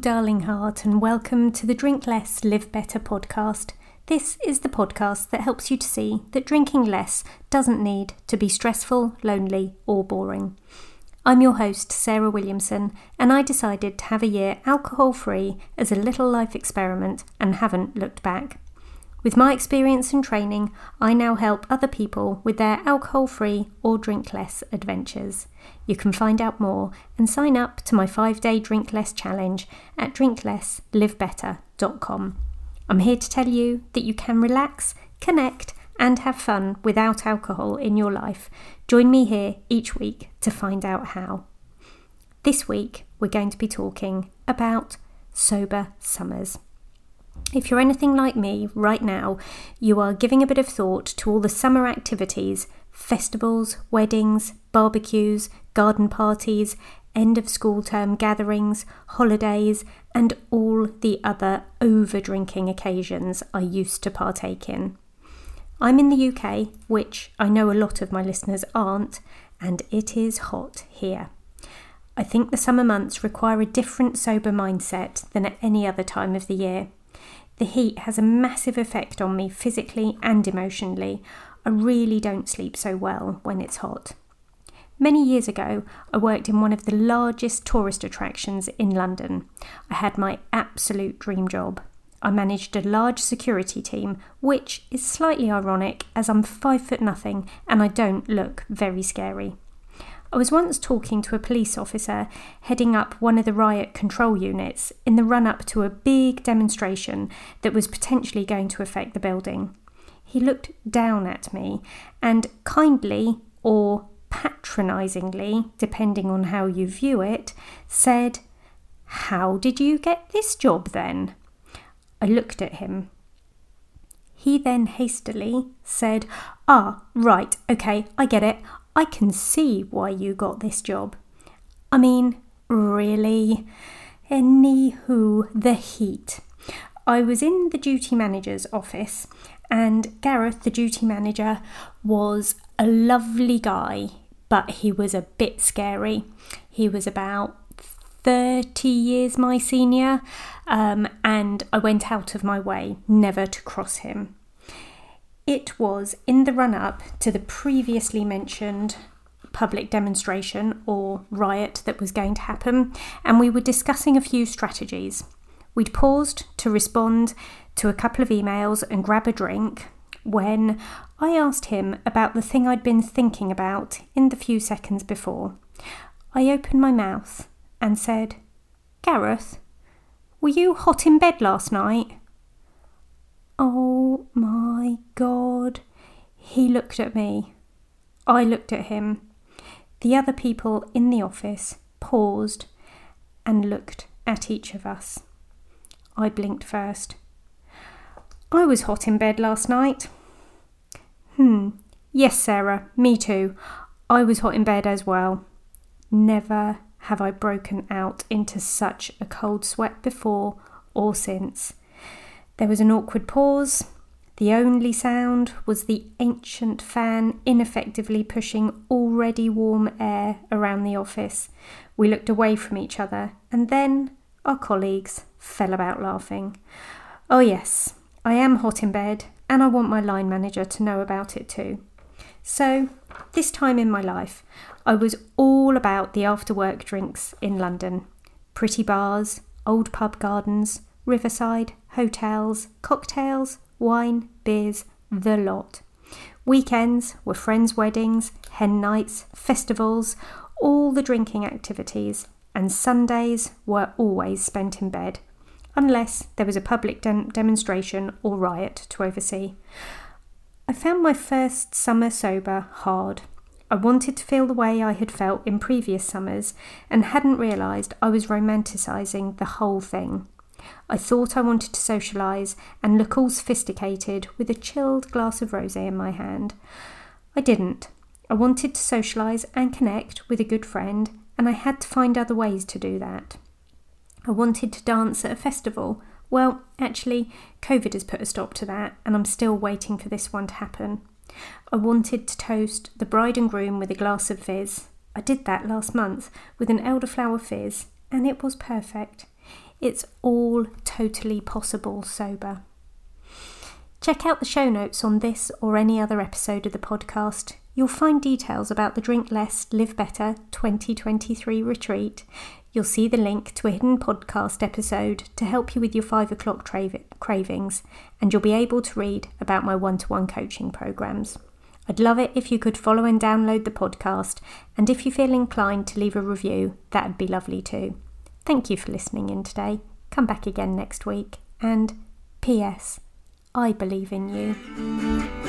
darling heart, and welcome to the Drink Less, Live Better podcast. This is the podcast that helps you to see that drinking less doesn't need to be stressful, lonely, or boring. I'm your host, Sarah Williamson, and I decided to have a year alcohol free as a little life experiment and haven't looked back. With my experience and training, I now help other people with their alcohol free or drink less adventures. You can find out more and sign up to my five day Drink Less challenge at drinklesslivebetter.com. I'm here to tell you that you can relax, connect, and have fun without alcohol in your life. Join me here each week to find out how. This week, we're going to be talking about sober summers. If you're anything like me right now, you are giving a bit of thought to all the summer activities festivals, weddings, barbecues, garden parties, end of school term gatherings, holidays, and all the other over drinking occasions I used to partake in. I'm in the UK, which I know a lot of my listeners aren't, and it is hot here. I think the summer months require a different sober mindset than at any other time of the year. The heat has a massive effect on me physically and emotionally. I really don't sleep so well when it's hot. Many years ago, I worked in one of the largest tourist attractions in London. I had my absolute dream job. I managed a large security team, which is slightly ironic as I'm five foot nothing and I don't look very scary. I was once talking to a police officer heading up one of the riot control units in the run up to a big demonstration that was potentially going to affect the building. He looked down at me and kindly or patronisingly, depending on how you view it, said, How did you get this job then? I looked at him. He then hastily said, Ah, right, okay, I get it. I can see why you got this job. I mean, really? Anywho, the heat. I was in the duty manager's office, and Gareth, the duty manager, was a lovely guy, but he was a bit scary. He was about 30 years my senior, um, and I went out of my way never to cross him. It was in the run up to the previously mentioned public demonstration or riot that was going to happen, and we were discussing a few strategies. We'd paused to respond to a couple of emails and grab a drink when I asked him about the thing I'd been thinking about in the few seconds before. I opened my mouth and said, Gareth, were you hot in bed last night? Oh my God. He looked at me. I looked at him. The other people in the office paused and looked at each of us. I blinked first. I was hot in bed last night. Hmm. Yes, Sarah, me too. I was hot in bed as well. Never have I broken out into such a cold sweat before or since. There was an awkward pause. The only sound was the ancient fan ineffectively pushing already warm air around the office. We looked away from each other, and then our colleagues fell about laughing. Oh, yes, I am hot in bed, and I want my line manager to know about it too. So, this time in my life, I was all about the after work drinks in London pretty bars, old pub gardens, riverside, hotels, cocktails, wine, beers, the lot. Weekends were friends' weddings, hen nights, festivals, all the drinking activities, and Sundays were always spent in bed, unless there was a public de- demonstration or riot to oversee. I found my first summer sober hard. I wanted to feel the way I had felt in previous summers and hadn't realised I was romanticising the whole thing. I thought I wanted to socialise and look all sophisticated with a chilled glass of rosé in my hand. I didn't. I wanted to socialise and connect with a good friend, and I had to find other ways to do that. I wanted to dance at a festival. Well, actually, COVID has put a stop to that, and I'm still waiting for this one to happen. I wanted to toast the bride and groom with a glass of fizz. I did that last month with an elderflower fizz, and it was perfect. It's all totally possible sober. Check out the show notes on this or any other episode of the podcast. You'll find details about the Drink Less, Live Better 2023 retreat. You'll see the link to a hidden podcast episode to help you with your five o'clock tra- cravings, and you'll be able to read about my one to one coaching programs. I'd love it if you could follow and download the podcast, and if you feel inclined to leave a review, that'd be lovely too. Thank you for listening in today. Come back again next week, and P.S. I believe in you.